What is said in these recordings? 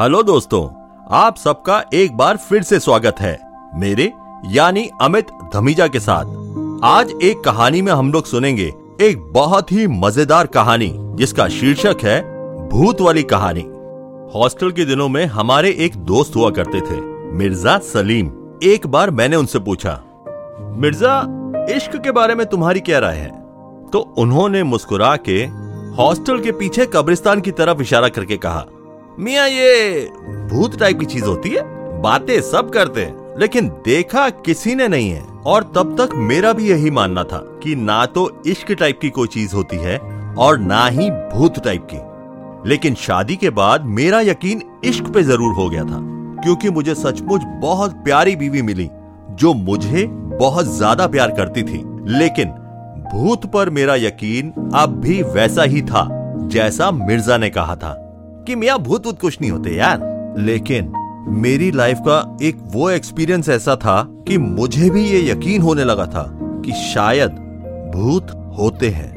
Hello दोस्तों, आप सबका एक बार फिर से स्वागत है मेरे, यानी अमित धमीजा के साथ। आज एक कहानी में हम लोग सुनेंगे एक बहुत ही मज़ेदार कहानी, जिसका शीर्षक है भूत वाली कहानी। हॉस्टल के दिनों में हमारे एक दोस्त हुआ करते थे, मिर्ज़ा सलीम। एक बार मैंने उनसे पूछा, मिर्ज़ा, इश्क के बारे में तुम्हारी क्या राय है? तो उन्होंने मुस्कुरा के हॉस्टल के पीछे कब्रिस्तान की तरफ़ इशारा करके कहा मिया, ये भूत टाइप की चीज़ होती है। बातें सब करते हैं, लेकिन देखा किसी ने नहीं है। और तब तक मेरा भी यही मानना था कि ना तो इश्क टाइप की कोई चीज़ होती है और ना ही भूत टाइप की। लेकिन शादी के बाद मेरा यकीन इश्क पे ज़रूर हो गया था, क्योंकि मुझे सचमुच बहुत प्यारी बीवी मिली, जो मुझे बहुत ज़्यादा प्यार करती थी। लेकिन भूत पर मेरा यकीन अब भी वैसा ही था, जैसा मिर्ज़ा ने कहा था। कि मियाँ भूत वूत कुछ नहीं होते यार। लेकिन मेरी लाइफ का एक वो एक्सपीरियंस ऐसा था कि मुझे भी ये यकीन होने लगा था कि शायद भूत होते हैं।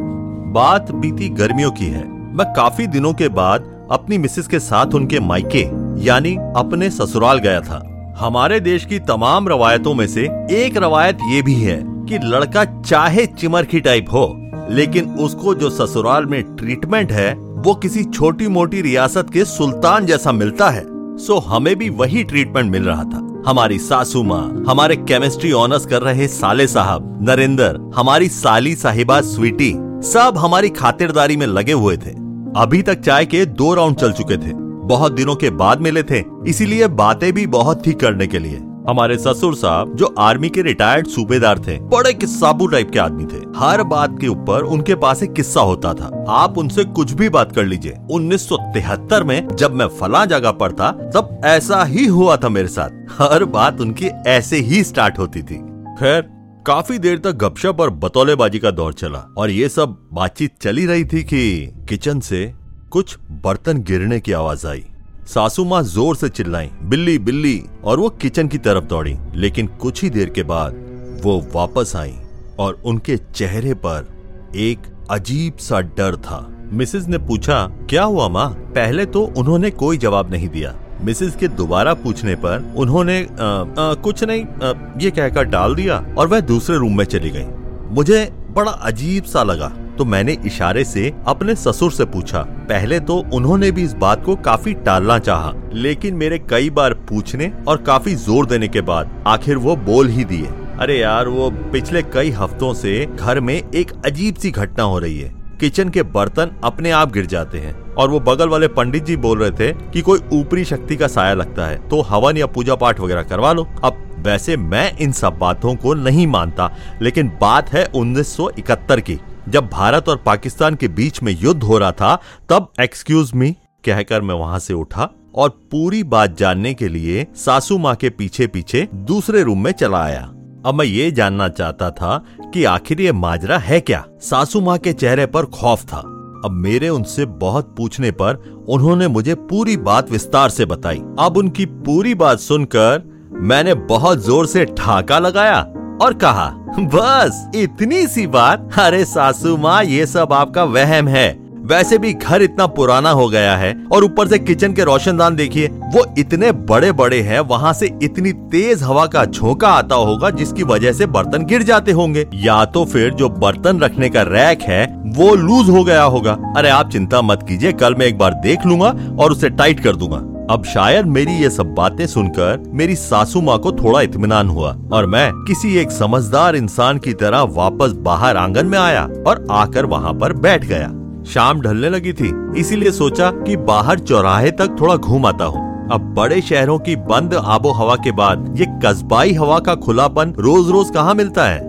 बात बीती गर्मियों की है। मैं काफ़ी दिनों के बाद अपनी मिसेस के साथ उनके मायके, यानी अपने ससुराल गया था। हमारे देश की तमाम रवायतों में से एक रवायत ये भी है कि लड़का चाहे चिमरखी टाइप हो, लेकिन उसको जो ससुराल में ट्रीटमेंट है वो किसी छोटी मोटी रियासत के सुल्तान जैसा मिलता है। सो हमें भी वही ट्रीटमेंट मिल रहा था। हमारी सासू माँ, हमारे केमिस्ट्री ऑनर्स कर रहे साले साहब, नरेंद्र, हमारी साली साहिबा स्वीटी सब हमारी खातिरदारी में लगे हुए थे। अभी तक चाय के दो राउंड चल चुके थे। बहुत दिनों के बाद मिले थे, इसीलिए बातें भी बहुत थी करने के लिए। हमारे ससुर साहब, जो आर्मी के रिटायर्ड सूबेदार थे, बड़े किस्साबू टाइप के आदमी थे। हर बात के ऊपर उनके पास एक किस्सा होता था। आप उनसे कुछ भी बात कर लीजिए। 1973 में जब मैं फला जगह पर था, तब ऐसा ही हुआ था मेरे साथ। हर बात उनकी ऐसे ही स्टार्ट होती थी। खैर, काफ़ी देर तक गपशप और बतौलेबाजी का दौर चला और ये सब बातचीत चली रही थी कि किचन से कुछ बर्तन गिरने की आवाज़ आई। सासू माँ ज़ोर से चिल्लाई बिल्ली बिल्ली और वो किचन की तरफ़ दौड़ी। लेकिन कुछ ही देर के बाद वो वापस आई और उनके चेहरे पर एक अजीब सा डर था। मिसेज ने पूछा क्या हुआ माँ? पहले तो उन्होंने कोई जवाब नहीं दिया। मिसेज के दोबारा पूछने पर उन्होंने आ, आ, कुछ नहीं आ, ये कहकर डाल दिया और वह दूसरे रूम में चली गई। मुझे बड़ा अजीब सा लगा। तो मैंने इशारे से अपने ससुर से पूछा। पहले तो उन्होंने भी इस बात को काफ़ी टालना चाहा, लेकिन मेरे कई बार पूछने और काफ़ी ज़ोर देने के बाद आखिर वो बोल ही दिए। अरे यार वो पिछले कई हफ्तों से घर में एक अजीब सी घटना हो रही है। किचन के बर्तन अपने आप गिर जाते हैं और वो बगल वाले पंडित जी बोल रहे थे कि कोई ऊपरी शक्ति का साया लगता है तो हवन या पूजा पाठ वगैरह करवा लो। अब वैसे मैं इन सब बातों को नहीं मानता लेकिन बात है 1971 की। जब भारत और पाकिस्तान के बीच में युद्ध हो रहा था, तब एक्सक्यूज मी कहकर मैं वहाँ से उठा और पूरी बात जानने के लिए सासू माँ के पीछे पीछे दूसरे रूम में चला आया। अब मैं ये जानना चाहता था कि आखिर ये माजरा है क्या? सासू माँ के चेहरे पर खौफ था। अब मेरे उनसे बहुत पूछने पर उन्होंने मुझे पूरी बात विस्तार से बताई। अब उनकी पूरी बात सुनकर मैंने बहुत ज़ोर से ठाका लगाया। और कहा, बस, इतनी सी बात? अरे सासू माँ, ये सब आपका वहम है। वैसे भी घर इतना पुराना हो गया है और ऊपर से किचन के रोशनदान देखिए, वो इतने बड़े बड़े हैं, वहाँ से इतनी तेज हवा का झोंका आता होगा जिसकी वजह से बर्तन गिर जाते होंगे। या तो फिर जो बर्तन रखने का रैक है, वो लूज हो गया होगा। अरे आप चिंता मत कीजिए, कल मैं एक बार देख लूँगा और उसे टाइट कर दूँगा। अब शायद मेरी ये सब बातें सुनकर मेरी सासू माँ को थोड़ा इतमान हुआ और मैं किसी एक समझदार इंसान की तरह वापस बाहर आँगन में आया और आकर वहाँ पर बैठ गया। शाम ढलने लगी थी, इसीलिए सोचा कि बाहर चौराहे तक थोड़ा घूम आता हूँ। अब बड़े शहरों की बंद आबो हवा के बाद ये कस्बाई हवा का खुलापन रोज रोज कहाँ मिलता है?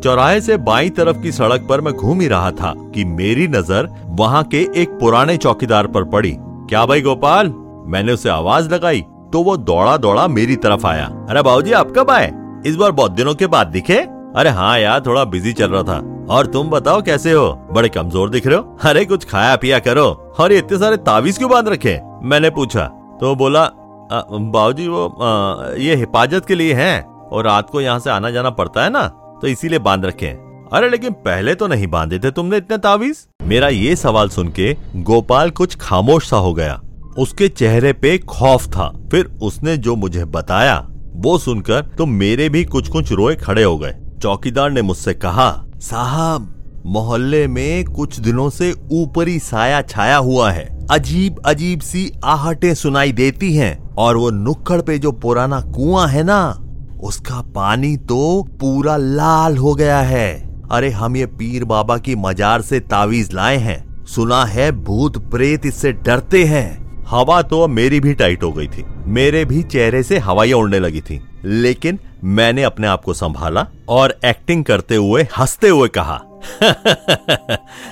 चौराहे से बाई तरफ़ की सड़क पर मैं घूम ही रहा था कि मेरी नज़र वहाँ के एक पुराने चौकीदार पर पड़ी। क्या भाई गोपाल? मैंने उसे आवाज़ लगाई तो वो दौड़ा दौड़ा मेरी तरफ़ आया। अरे बाबूजी आप कब आए? इस बार बहुत दिनों के बाद दिखे? अरे हाँ यार थोड़ा बिज़ी चल रहा था। और तुम बताओ कैसे हो? बड़े कमज़ोर दिख रहे हो? अरे कुछ खाया पिया करो। और इतने सारे तावीज क्यों बाँध रखे? मैंने पूछा। तो बोला बाबूजी वो आ, ये हिफाजत के लिए है। और रात को यहाँ से आना जाना पड़ता है ना? तो इसीलिए बाँध रखे अरे लेकिन पहले तो नहीं बांधे थे तुमने इतने तावीज? मेरा ये सवाल सुन के गोपाल कुछ खामोश सा हो गया। उसके चेहरे पे खौफ था। फिर उसने जो मुझे बताया, वो सुनकर तो मेरे भी कुछ कुछ रोए खड़े हो गए। चौकीदार ने मुझसे कहा, साहब, मोहल्ले में कुछ दिनों से ऊपरी साया छाया हुआ है। अजीब अजीब सी आहटें सुनाई देती हैं और वो नुक्कड़ पे जो पुराना कुआँ है ना, उसका पानी तो पूरा लाल हो गया है। अरे, हम ये पीर बाबा की मजार से तावीज लाए हैं। सुना है भूत प्रेत इससे डरते हैं। हवा तो मेरी भी टाइट हो गई थी। मेरे भी चेहरे से हवाइयाँ उड़ने लगी थी। लेकिन मैंने अपने आप को संभाला और एक्टिंग करते हुए, हँसते हुए कहा,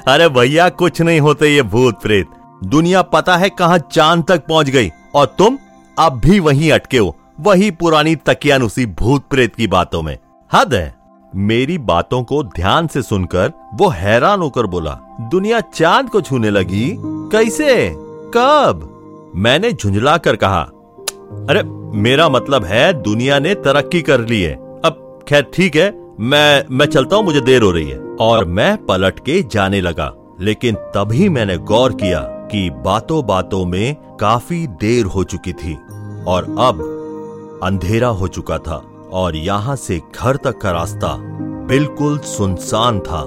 अरे भैया, कुछ नहीं होते ये भूत प्रेत। दुनिया पता है कहाँ चाँद तक पहुँच गई और तुम अब भी वहीं अटके हो, वही पुरानी तकियानुसी भूत प्रेत की बातों में। हद है। मेरी बातों को ध्यान से सुनकर वो हैरान होकर बोला, दुनिया चाँद को छूने लगी? कैसे? कब? मैंने झुंझला कर कहा, अरे, मेरा मतलब है दुनिया ने तरक्की कर ली है। अब खैर ठीक है, मैं मैं चलता हूँ, मुझे देर हो रही है। और मैं पलट के जाने लगा, लेकिन तभी मैंने गौर किया कि बातों बातों में काफ़ी देर हो चुकी थी और अब अंधेरा हो चुका था और यहाँ से घर तक का रास्ता बिल्कुल सुनसान था।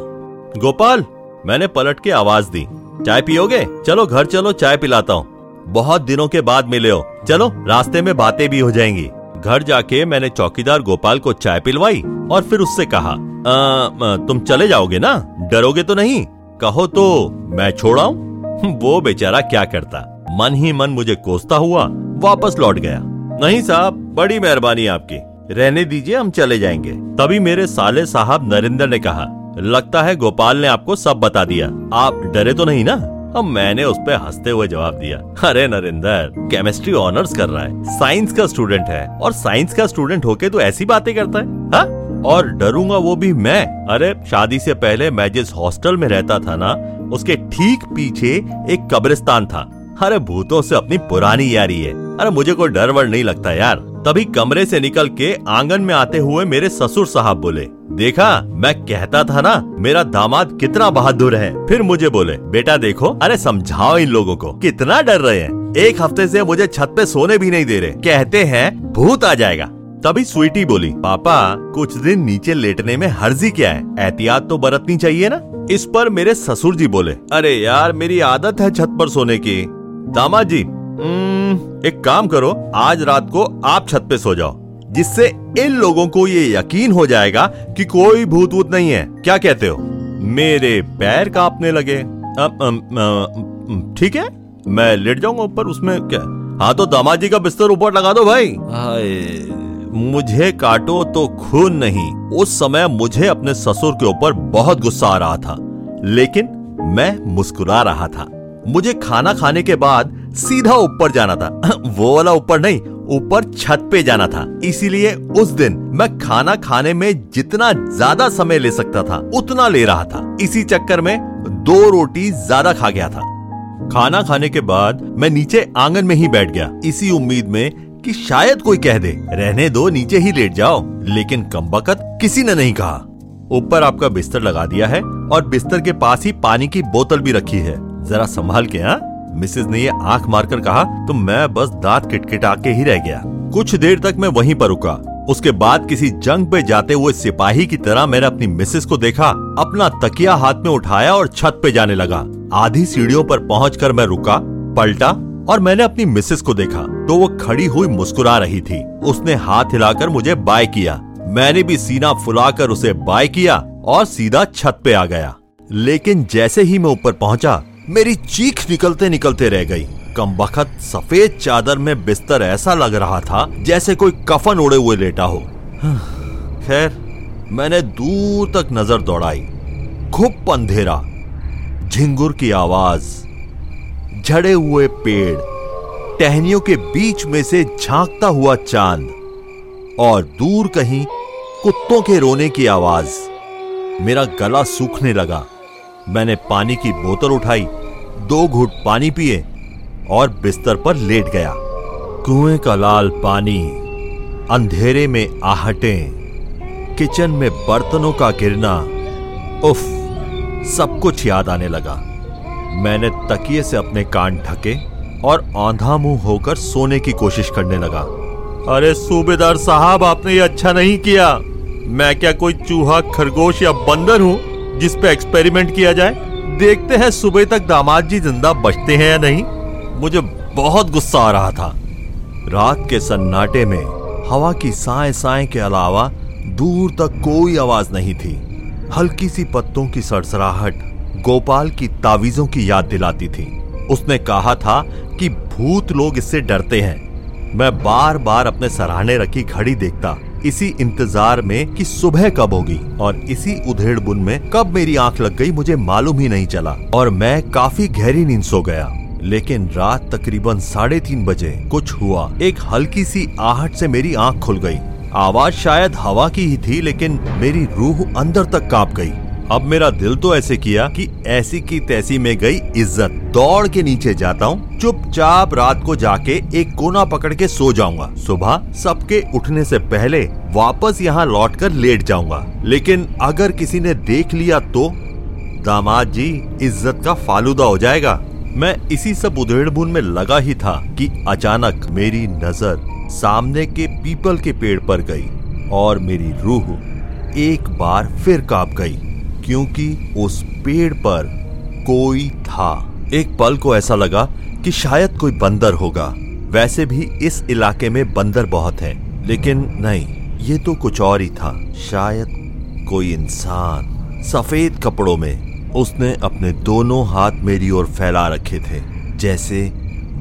गोपाल, मैंने पलट के आवाज़ दी। चाय पियोगे? चलो घर चलो, चाय पिलाता हूँ। बहुत दिनों के बाद मिले हो। चलो रास्ते में बातें भी हो जाएँगी। घर जाके मैंने चौकीदार गोपाल को चाय पिलवाई और फिर उससे कहा आ, तुम चले जाओगे ना? डरोगे तो नहीं? कहो तो मैं छोड़ाऊ वो बेचारा क्या करता? मन ही मन मुझे कोसता हुआ वापस लौट गया। नहीं साहब बड़ी मेहरबानी आपकी। रहने दीजिए हम चले जाएँगे। तभी मेरे साले साहब नरेंद्र ने कहा लगता है गोपाल ने आपको सब बता दिया। आप डरे तो नहीं ना? अब मैंने उस पर हँसते हुए जवाब दिया, अरे नरेंद्र केमिस्ट्री ऑनर्स कर रहा है। साइंस का स्टूडेंट है और साइंस का स्टूडेंट होके तो ऐसी बातें करता है, हा? और डरूँगा वो भी मैं। अरे, शादी से पहले मैं जिस हॉस्टल में रहता था ना, उसके ठीक पीछे एक कब्रिस्तान था। अरे, भूतों से अपनी पुरानी यारी है। अरे, मुझे कोई डर वर नहीं लगता यार। तभी कमरे से निकल के आँगन में आते हुए मेरे ससुर साहब बोले, देखा, मैं कहता था ना, मेरा दामाद कितना बहादुर है। फिर मुझे बोले, बेटा देखो, अरे समझाओ इन लोगों को, कितना डर रहे हैं। एक हफ़्ते से मुझे छत पे सोने भी नहीं दे रहे। कहते हैं, भूत आ जाएगा। तभी स्वीटी बोली, पापा, कुछ दिन नीचे लेटने में हर्जी क्या है? एहतियात तो बरतनी चाहिए ना? इस पर मेरे ससुर जी बोले, अरे यार, मेरी आदत है छत पर सोने की। दामाद जी एक काम करो आज रात को आप छत पे सो जाओ जिससे इन लोगों को ये यकीन हो जाएगा कि कोई भूत वूत नहीं है। क्या कहते हो? मेरे पैर कांपने लगे। ठीक है मैं लेट जाऊँगा ऊपर उसमें क्या? हाँ तो दामाजी का बिस्तर ऊपर लगा दो भाई। मुझे काटो तो खून नहीं उस समय मुझे अपने ससुर के ऊपर बहुत गुस्सा आ रहा था लेकिन मैं मुस्कुरा रहा था। मुझे खाना खाने के बाद सीधा ऊपर जाना था। वो वाला ऊपर नहीं, ऊपर छत पे जाना था। इसीलिए उस दिन मैं खाना खाने में जितना ज़्यादा समय ले सकता था, उतना ले रहा था। इसी चक्कर में दो रोटी ज़्यादा खा गया था। खाना खाने के बाद मैं नीचे आँगन में ही बैठ गया। इसी उम्मीद में कि शायद कोई कह दे, रहने दो, नीचे ही लेट जाओ। लेकिन कम बकत किसी ने नहीं कहा। ऊपर आपका बिस्तर लगा दिया है और बिस्तर के पास ही पानी की बोतल भी रखी है। जरा संभाल के हाँ? मिसेज ने ये आँख मारकर कहा तो मैं बस दांत किटकिटा के ही रह गया। कुछ देर तक मैं वहीं पर रुका। उसके बाद किसी जंग पे जाते हुए सिपाही की तरह मैंने अपनी मिसेस को देखा, अपना तकिया हाथ में उठाया और छत पे जाने लगा। आधी सीढ़ियों पर पहुंचकर मैं रुका, पलटा और मैंने अपनी मिसेस को देखा तो वो खड़ी हुई मुस्कुरा रही थी। उसने हाथ हिलाकर मुझे बाय किया। मैंने भी सीना फुलाकर उसे बाय किया और सीधा छत पे आ गया। लेकिन जैसे ही मैं ऊपर पहुँचा मेरी चीख निकलते निकलते रह गई। कम बखत सफ़ेद चादर में बिस्तर ऐसा लग रहा था जैसे कोई कफन उड़े हुए लेटा हो। खैर, मैंने दूर तक नज़र दौड़ाई। खूब अंधेरा। झिंगुर की आवाज़, झड़े हुए पेड़, टहनियों के बीच में से झांकता हुआ चाँद, और दूर कहीं कुत्तों के रोने की आवाज़। मेरा गला सूखने लगा। मैंने पानी की बोतल उठाई। दो घुट पानी पिए और बिस्तर पर लेट गया। कुएँ का लाल पानी, अंधेरे में आहटें, किचन में बर्तनों का गिरना, उफ, सब कुछ याद आने लगा। मैंने तकिए से अपने कान ढके और आंधा मुँह होकर सोने की कोशिश करने लगा। अरे सूबेदार साहब, आपने ये अच्छा नहीं किया। मैं क्या कोई चूहा, खरगोश या बंदर हूँ जिस पे एक्सपेरिमेंट किया जाए? देखते हैं सुबह तक दामाद जी ज़िंदा बचते हैं या नहीं? मुझे बहुत गुस्सा आ रहा था। रात के सन्नाटे में हवा की साए साए के अलावा दूर तक कोई आवाज़ नहीं थी। हल्की सी पत्तों की सड़सड़ाहट गोपाल की तावीजों की याद दिलाती थी। उसने कहा था कि भूत लोग इससे डरते हैं। मैं बार बार अपने सराहने रखी घड़ी देखता। इसी इंतज़ार में कि सुबह कब होगी और इसी उधेड़ बुन में कब मेरी आँख लग गई मुझे मालूम ही नहीं चला। और मैं काफ़ी गहरी नींद सो गया। लेकिन रात तकरीबन साढ़े तीन बजे कुछ हुआ। एक हल्की सी आहट से मेरी आँख खुल गई। आवाज़ शायद हवा की ही थी, लेकिन मेरी रूह अंदर तक काँप गई। अब मेरा दिल तो ऐसे किया कि ऐसी की तैसी में गई इज़्ज़त। दौड़ के नीचे जाता हूँ, चुपचाप रात को जाके एक कोना पकड़ के सो जाऊँगा। सुबह सबके उठने से पहले वापस यहाँ लौट कर लेट जाऊँगा। लेकिन अगर किसी ने देख लिया तो दामाद जी, इज़्ज़त का फालूदा हो जाएगा। मैं इसी सब उधेड़ बुन में लगा ही था कि अचानक मेरी नज़र सामने के पीपल के पेड़ पर गई और मेरी रूह एक बार फिर काँप गई, क्योंकि उस पेड़ पर कोई था। एक पल को ऐसा लगा कि शायद कोई बंदर होगा। वैसे भी इस इलाके में बंदर बहुत है, लेकिन नहीं, ये तो कुछ और ही था। शायद कोई इंसान, सफ़ेद कपड़ों में, उसने अपने दोनों हाथ मेरी ओर फैला रखे थे, जैसे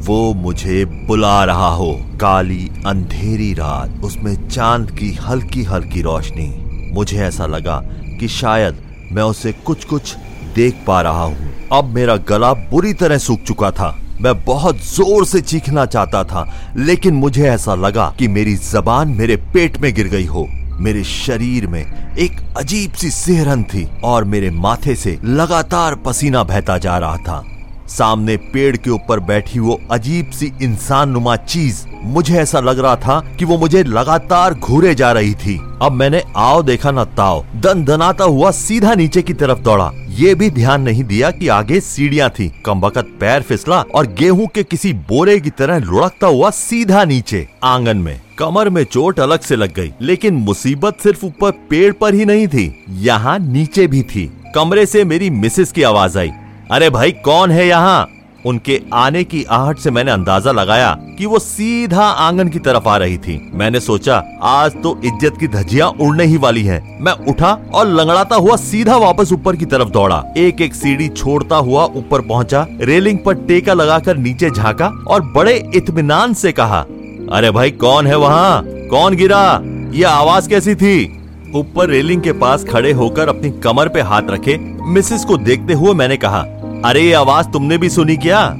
वो मुझे बुला रहा हो। काली अंधेरी रात, उसमें चाँद की हल्की हल्की रोशनी। मुझे ऐसा लगा कि शायद मैं उसे कुछ कुछ देख पा रहा हूँ। अब मेरा गला बुरी तरह सूख चुका था। मैं बहुत ज़ोर से चीखना चाहता था, लेकिन मुझे ऐसा लगा कि मेरी जबान मेरे पेट में गिर गई हो। मेरे शरीर में एक अजीब सी सेहरन थी और मेरे माथे से लगातार पसीना बहता जा रहा था। सामने पेड़ के ऊपर बैठी वो अजीब सी इंसान नुमा चीज़, मुझे ऐसा लग रहा था कि वो मुझे लगातार घूरे जा रही थी। अब मैंने आओ देखा न ताओ दन दनाता हुआ सीधा नीचे की तरफ़ दौड़ा। ये भी ध्यान नहीं दिया कि आगे सीढ़ियाँ थी। कम वक्त पैर फिसला और गेहूँ के किसी बोरे की तरह लुढ़कता हुआ सीधा नीचे, आँगन में। कमर में चोट अलग से लग गई, लेकिन मुसीबत सिर्फ़ ऊपर पेड़ पर ही नहीं थी, यहाँ नीचे भी थी। कमरे से मेरी मिसेस की आवाज़ आई, अरे भाई, कौन है यहाँ? उनके आने की आहट से मैंने अंदाज़ा लगाया कि वो सीधा आँगन की तरफ़ आ रही थी। मैंने सोचा, आज तो इज़्ज़त की धजिया उड़ने ही वाली हैं। मैं उठा और लंगड़ाता हुआ सीधा वापस ऊपर की तरफ़ दौड़ा। एक एक सीढ़ी छोड़ता हुआ ऊपर पहुँचा, रेलिंग पर टेका लगाकर नीचे झांका और बड़े इत्मीनान से कहा, अरे भाई, कौन है वहाँ? कौन गिरा? ये आवाज़ कैसी थी? ऊपर रेलिंग के पास खड़े होकर अपनी कमर पे हाथ रखे मिसिस को देखते हुए मैंने कहा अरे, ये आवाज़ तुमने भी सुनी क्या?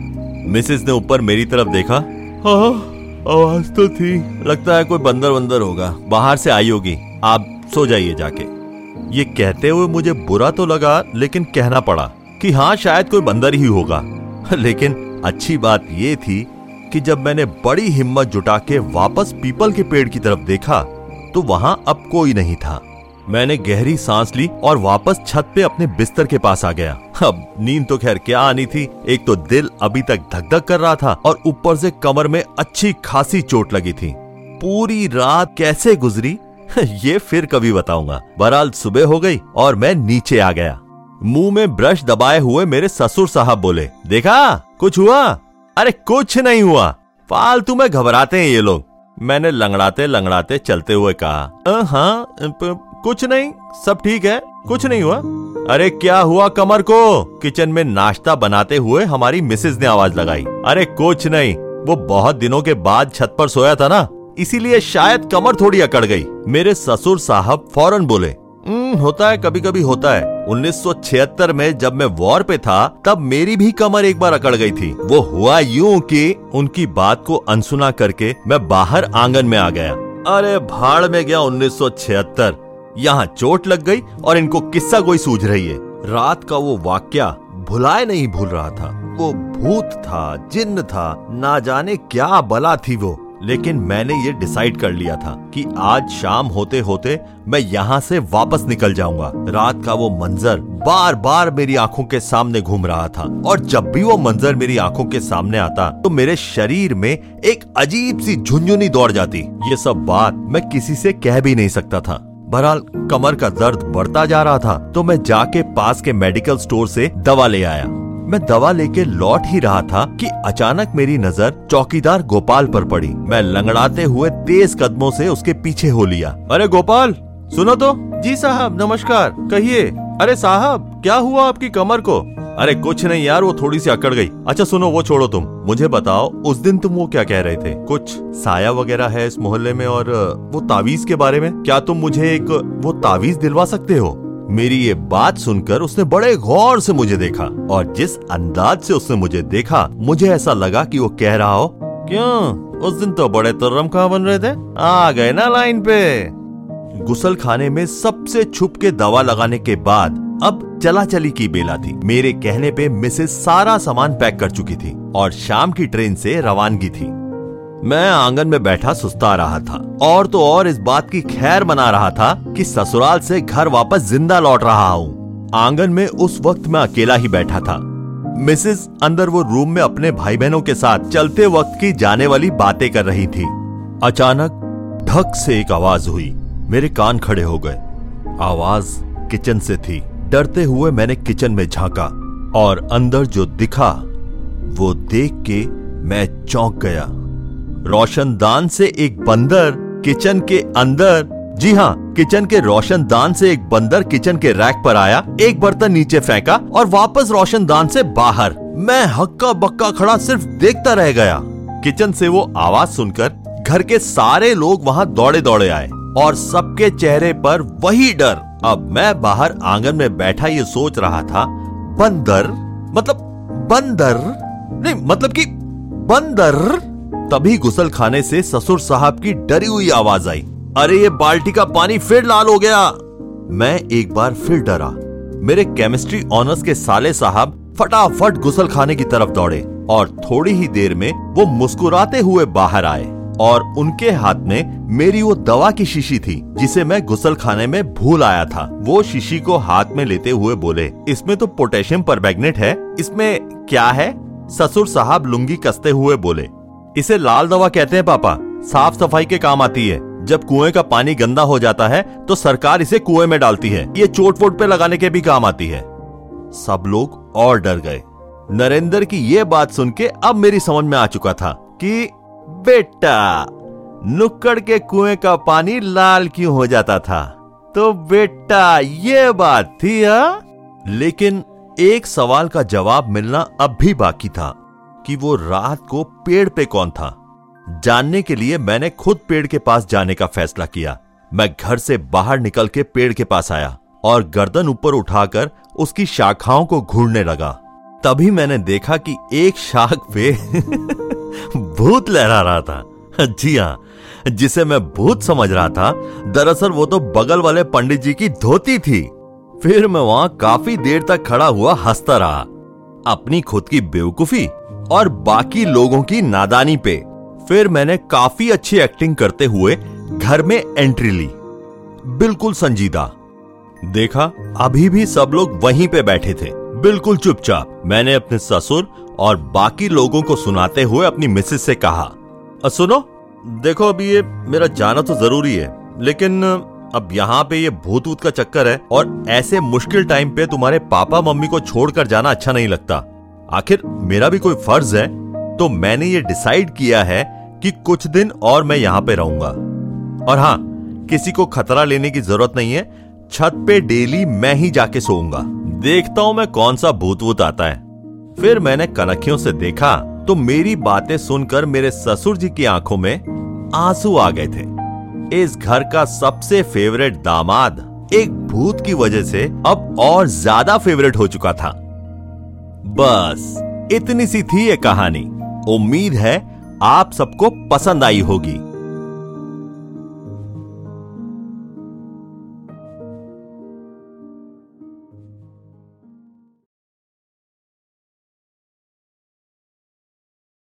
मिसेस ने ऊपर मेरी तरफ़ देखा। हाँ आवाज़ तो थी। लगता है कोई बंदर बंदर होगा। बाहर से आई होगी। आप सो जाइए जाके। ये कहते हुए मुझे बुरा तो लगा, लेकिन कहना पड़ा कि हाँ शायद कोई बंदर ही होगा। लेकिन अच्छी बात ये थी कि जब मैंने बड़ी हिम्मत जुटा के वापस पीपल के पेड़ की तरफ़ देखा तो वहाँ अब कोई नहीं था। मैंने गहरी सांस ली और वापस छत पे अपने बिस्तर के पास आ गया। अब नींद तो खैर क्या आनी थी? एक तो दिल अभी तक धक धक कर रहा था और ऊपर से कमर में अच्छी खासी चोट लगी थी। पूरी रात कैसे गुजरी? ये फिर कभी बताऊँगा। बहरहाल सुबह हो गई और मैं नीचे आ गया। मुँह में ब्रश दबाए हुए मेरे ससुर साहब बोले, देखा? कुछ हुआ? अरे कुछ नहीं हुआ। फालतू में घबराते हैं ये लोग। मैंने लंगड़ाते लंगड़ाते चलते हुए कहा हाँ कुछ नहीं, सब ठीक है। कुछ नहीं हुआ। अरे, क्या हुआ कमर को? किचन में नाश्ता बनाते हुए हमारी मिसेज ने आवाज़ लगाई। अरे, कुछ नहीं। वो बहुत दिनों के बाद छत पर सोया था ना, इसीलिए शायद कमर थोड़ी अकड़ गई। मेरे ससुर साहब फ़ौरन बोले होता है कभी कभी होता है। 1976 में जब मैं वॉर पे था, तब मेरी भी कमर एक बार अकड़ गई थी। वो हुआ यूँ कि उनकी बात को अनसुना करके मैं बाहर आँगन में आ गया। अरे, भाड़ में गया 1976 यहाँ चोट लग गई और इनको किस्सा कोई सूझ रही है। रात का वो वाक्य भुलाए नहीं भूल रहा था। वो भूत था, जिन्न था, ना जाने क्या बला थी वो। लेकिन मैंने ये डिसाइड कर लिया था कि आज शाम होते होते मैं यहाँ से वापस निकल जाऊँगा। रात का वो मंजर बार बार मेरी आँखों के सामने घूम रहा था। और जब भी वो मंजर मेरी आँखों के सामने आता तो मेरे शरीर में एक अजीब सी झुंझुनी दौड़ जाती। ये सब बात मैं किसी से कह भी नहीं सकता था। बहरहाल, कमर का दर्द बढ़ता जा रहा था तो मैं जाके पास के मेडिकल स्टोर से दवा ले आया। मैं दवा लेके लौट ही रहा था कि अचानक मेरी नज़र चौकीदार गोपाल पर पड़ी। मैं लंगड़ाते हुए तेज कदमों से उसके पीछे हो लिया। अरे गोपाल, सुनो तो। जी साहब, नमस्कार, कहिए। अरे साहब, क्या हुआ आपकी कमर को? अरे कुछ नहीं यार, वो थोड़ी सी अकड़ गई। अच्छा सुनो, वो छोड़ो तुम। मुझे बताओ, उस दिन तुम वो क्या कह रहे थे? कुछ साया वगैरह है इस मोहल्ले में और वो तावीज के बारे में? क्या तुम मुझे एक, वो तावीज दिलवा सकते हो? मेरी ये बात सुनकर उसने बड़े गौर से मुझे देखा और जिस अंदाज से उसने मुझे देखा, मुझे ऐसा लगा कि वो कह रहा हो, क्यों? उस दिन तो बड़े तुर्रम कहा बन रहे थे। आ गए ना लाइन पे। गुसल खाने में सबसे छुप के दवा लगाने के बाद, अब चला चली की बेला थी। मेरे कहने पे मिसेस सारा सामान पैक कर चुकी थी और शाम की ट्रेन से रवानगी थी। मैं आँगन में बैठा सुस्ता रहा था और तो और इस बात की खैर मना रहा था कि ससुराल से घर वापस ज़िंदा लौट रहा हूँ। आँगन में उस वक्त मैं अकेला ही बैठा था। मिसेस अंदर वो रूम में अपने भाई बहनों के साथ चलते वक्त की जाने वाली बातें कर रही थी। अचानक ढक से एक आवाज़ हुई। मेरे कान खड़े हो गए। आवाज़ किचन से थी। डरते हुए मैंने किचन में झांका और अंदर जो दिखा, वो देख के मैं चौंक गया। रोशनदान से एक बंदर किचन के अंदर, जी हाँ किचन के रोशनदान से एक बंदर किचन के रैक पर आया, एक बर्तन नीचे फेंका और वापस रोशनदान से बाहर। मैं हक्का बक्का खड़ा सिर्फ़ देखता रह गया। किचन से वो आवाज़ सुनकर घर के सारे लोग वहाँ दौड़े दौड़े आए और सबके चेहरे पर वही डर अब मैं बाहर आँगन में बैठा ये सोच रहा था, बंदर मतलब बंदर, नहीं मतलब कि बंदर। तभी गुसल खाने से ससुर साहब की डरी हुई आवाज़ आई। अरे, ये बाल्टी का पानी फिर लाल हो गया। मैं एक बार फिर डरा। मेरे केमिस्ट्री ऑनर्स के साले साहब फटाफट गुसल खाने की तरफ़ दौड़े और थोड़ी ही देर में वो मुस्कुराते हुए बाहर आए। और उनके हाथ में मेरी वो दवा की शीशी थी, जिसे मैं गुसल खाने में भूल आया था। वो शीशी को हाथ में लेते हुए बोले, इसमें तो पोटेशियम परमैग्नेट है, इसमें क्या है? ससुर साहब लुंगी कसते हुए बोले, इसे लाल दवा कहते हैं पापा, साफ़ सफ़ाई के काम आती है। जब कुएँ का पानी गंदा हो जाता है तो सरकार इसे कुएँ में डालती है। ये चोट वोट पे लगाने के भी काम आती है। सब लोग और डर गए। नरेंद्र की ये बात सुन के अब मेरी समझ में आ चुका था कि बेटा, नुक्कड़ के कुएँ का पानी लाल क्यों हो जाता था? तो बेटा, ये बात थी, हा? लेकिन एक सवाल का जवाब मिलना अब भी बाकी था कि वो रात को पेड़ पे कौन था। जानने के लिए मैंने खुद पेड़ के पास जाने का फैसला किया। मैं घर से बाहर निकल के पेड़ के पास आया और गर्दन ऊपर उठाकर उसकी शाखाओं को घूरने लगा। तभी मैंने देखा कि एक शाख पे भूत लहरा रहा था। जी हाँ जिसे मैं भूत समझ रहा था, दरअसल वो तो बगल वाले पंडित जी की धोती थी। फिर मैं वहाँ काफ़ी देर तक खड़ा हुआ, हंसता रहा। अपनी खुद की बेवकूफ़ी और बाकी लोगों की नादानी पे, फिर मैंने काफ़ी अच्छी एक्टिंग करते हुए घर में एंट्री ली। बिल्कुल संजीदा। देखा, अभी भी सब लोग वहीं पे बैठे थे। बिल्कुल चुपचाप मैंने अपने ससुर और बाकी लोगों को सुनाते हुए अपनी मिसेस से कहा सुनो, देखो अभी ये मेरा जाना तो ज़रूरी है, लेकिन अब यहाँ पे ये भूत वूत का चक्कर है और ऐसे मुश्किल टाइम पे तुम्हारे पापा मम्मी को छोड़कर जाना अच्छा नहीं लगता। आखिर मेरा भी कोई फ़र्ज़ है? तो मैंने ये डिसाइड किया है कि कुछ दिन और मैं यहाँ पे रहूँगा। और हाँ किसी को खतरा लेने की ज़रूरत नहीं है, छत पे डेली मैं ही जाके सोऊँगा। देखता हूँ मैं कौन सा भूत वूत आता है। फिर मैंने कनखियों से देखा तो मेरी बातें सुनकर मेरे ससुर जी की आँखों में आँसू आ गए थे। इस घर का सबसे फेवरेट दामाद एक भूत की वजह से अब और ज़्यादा फेवरेट हो चुका था। बस, इतनी सी थी ये कहानी। उम्मीद है आप सबको पसंद आई होगी।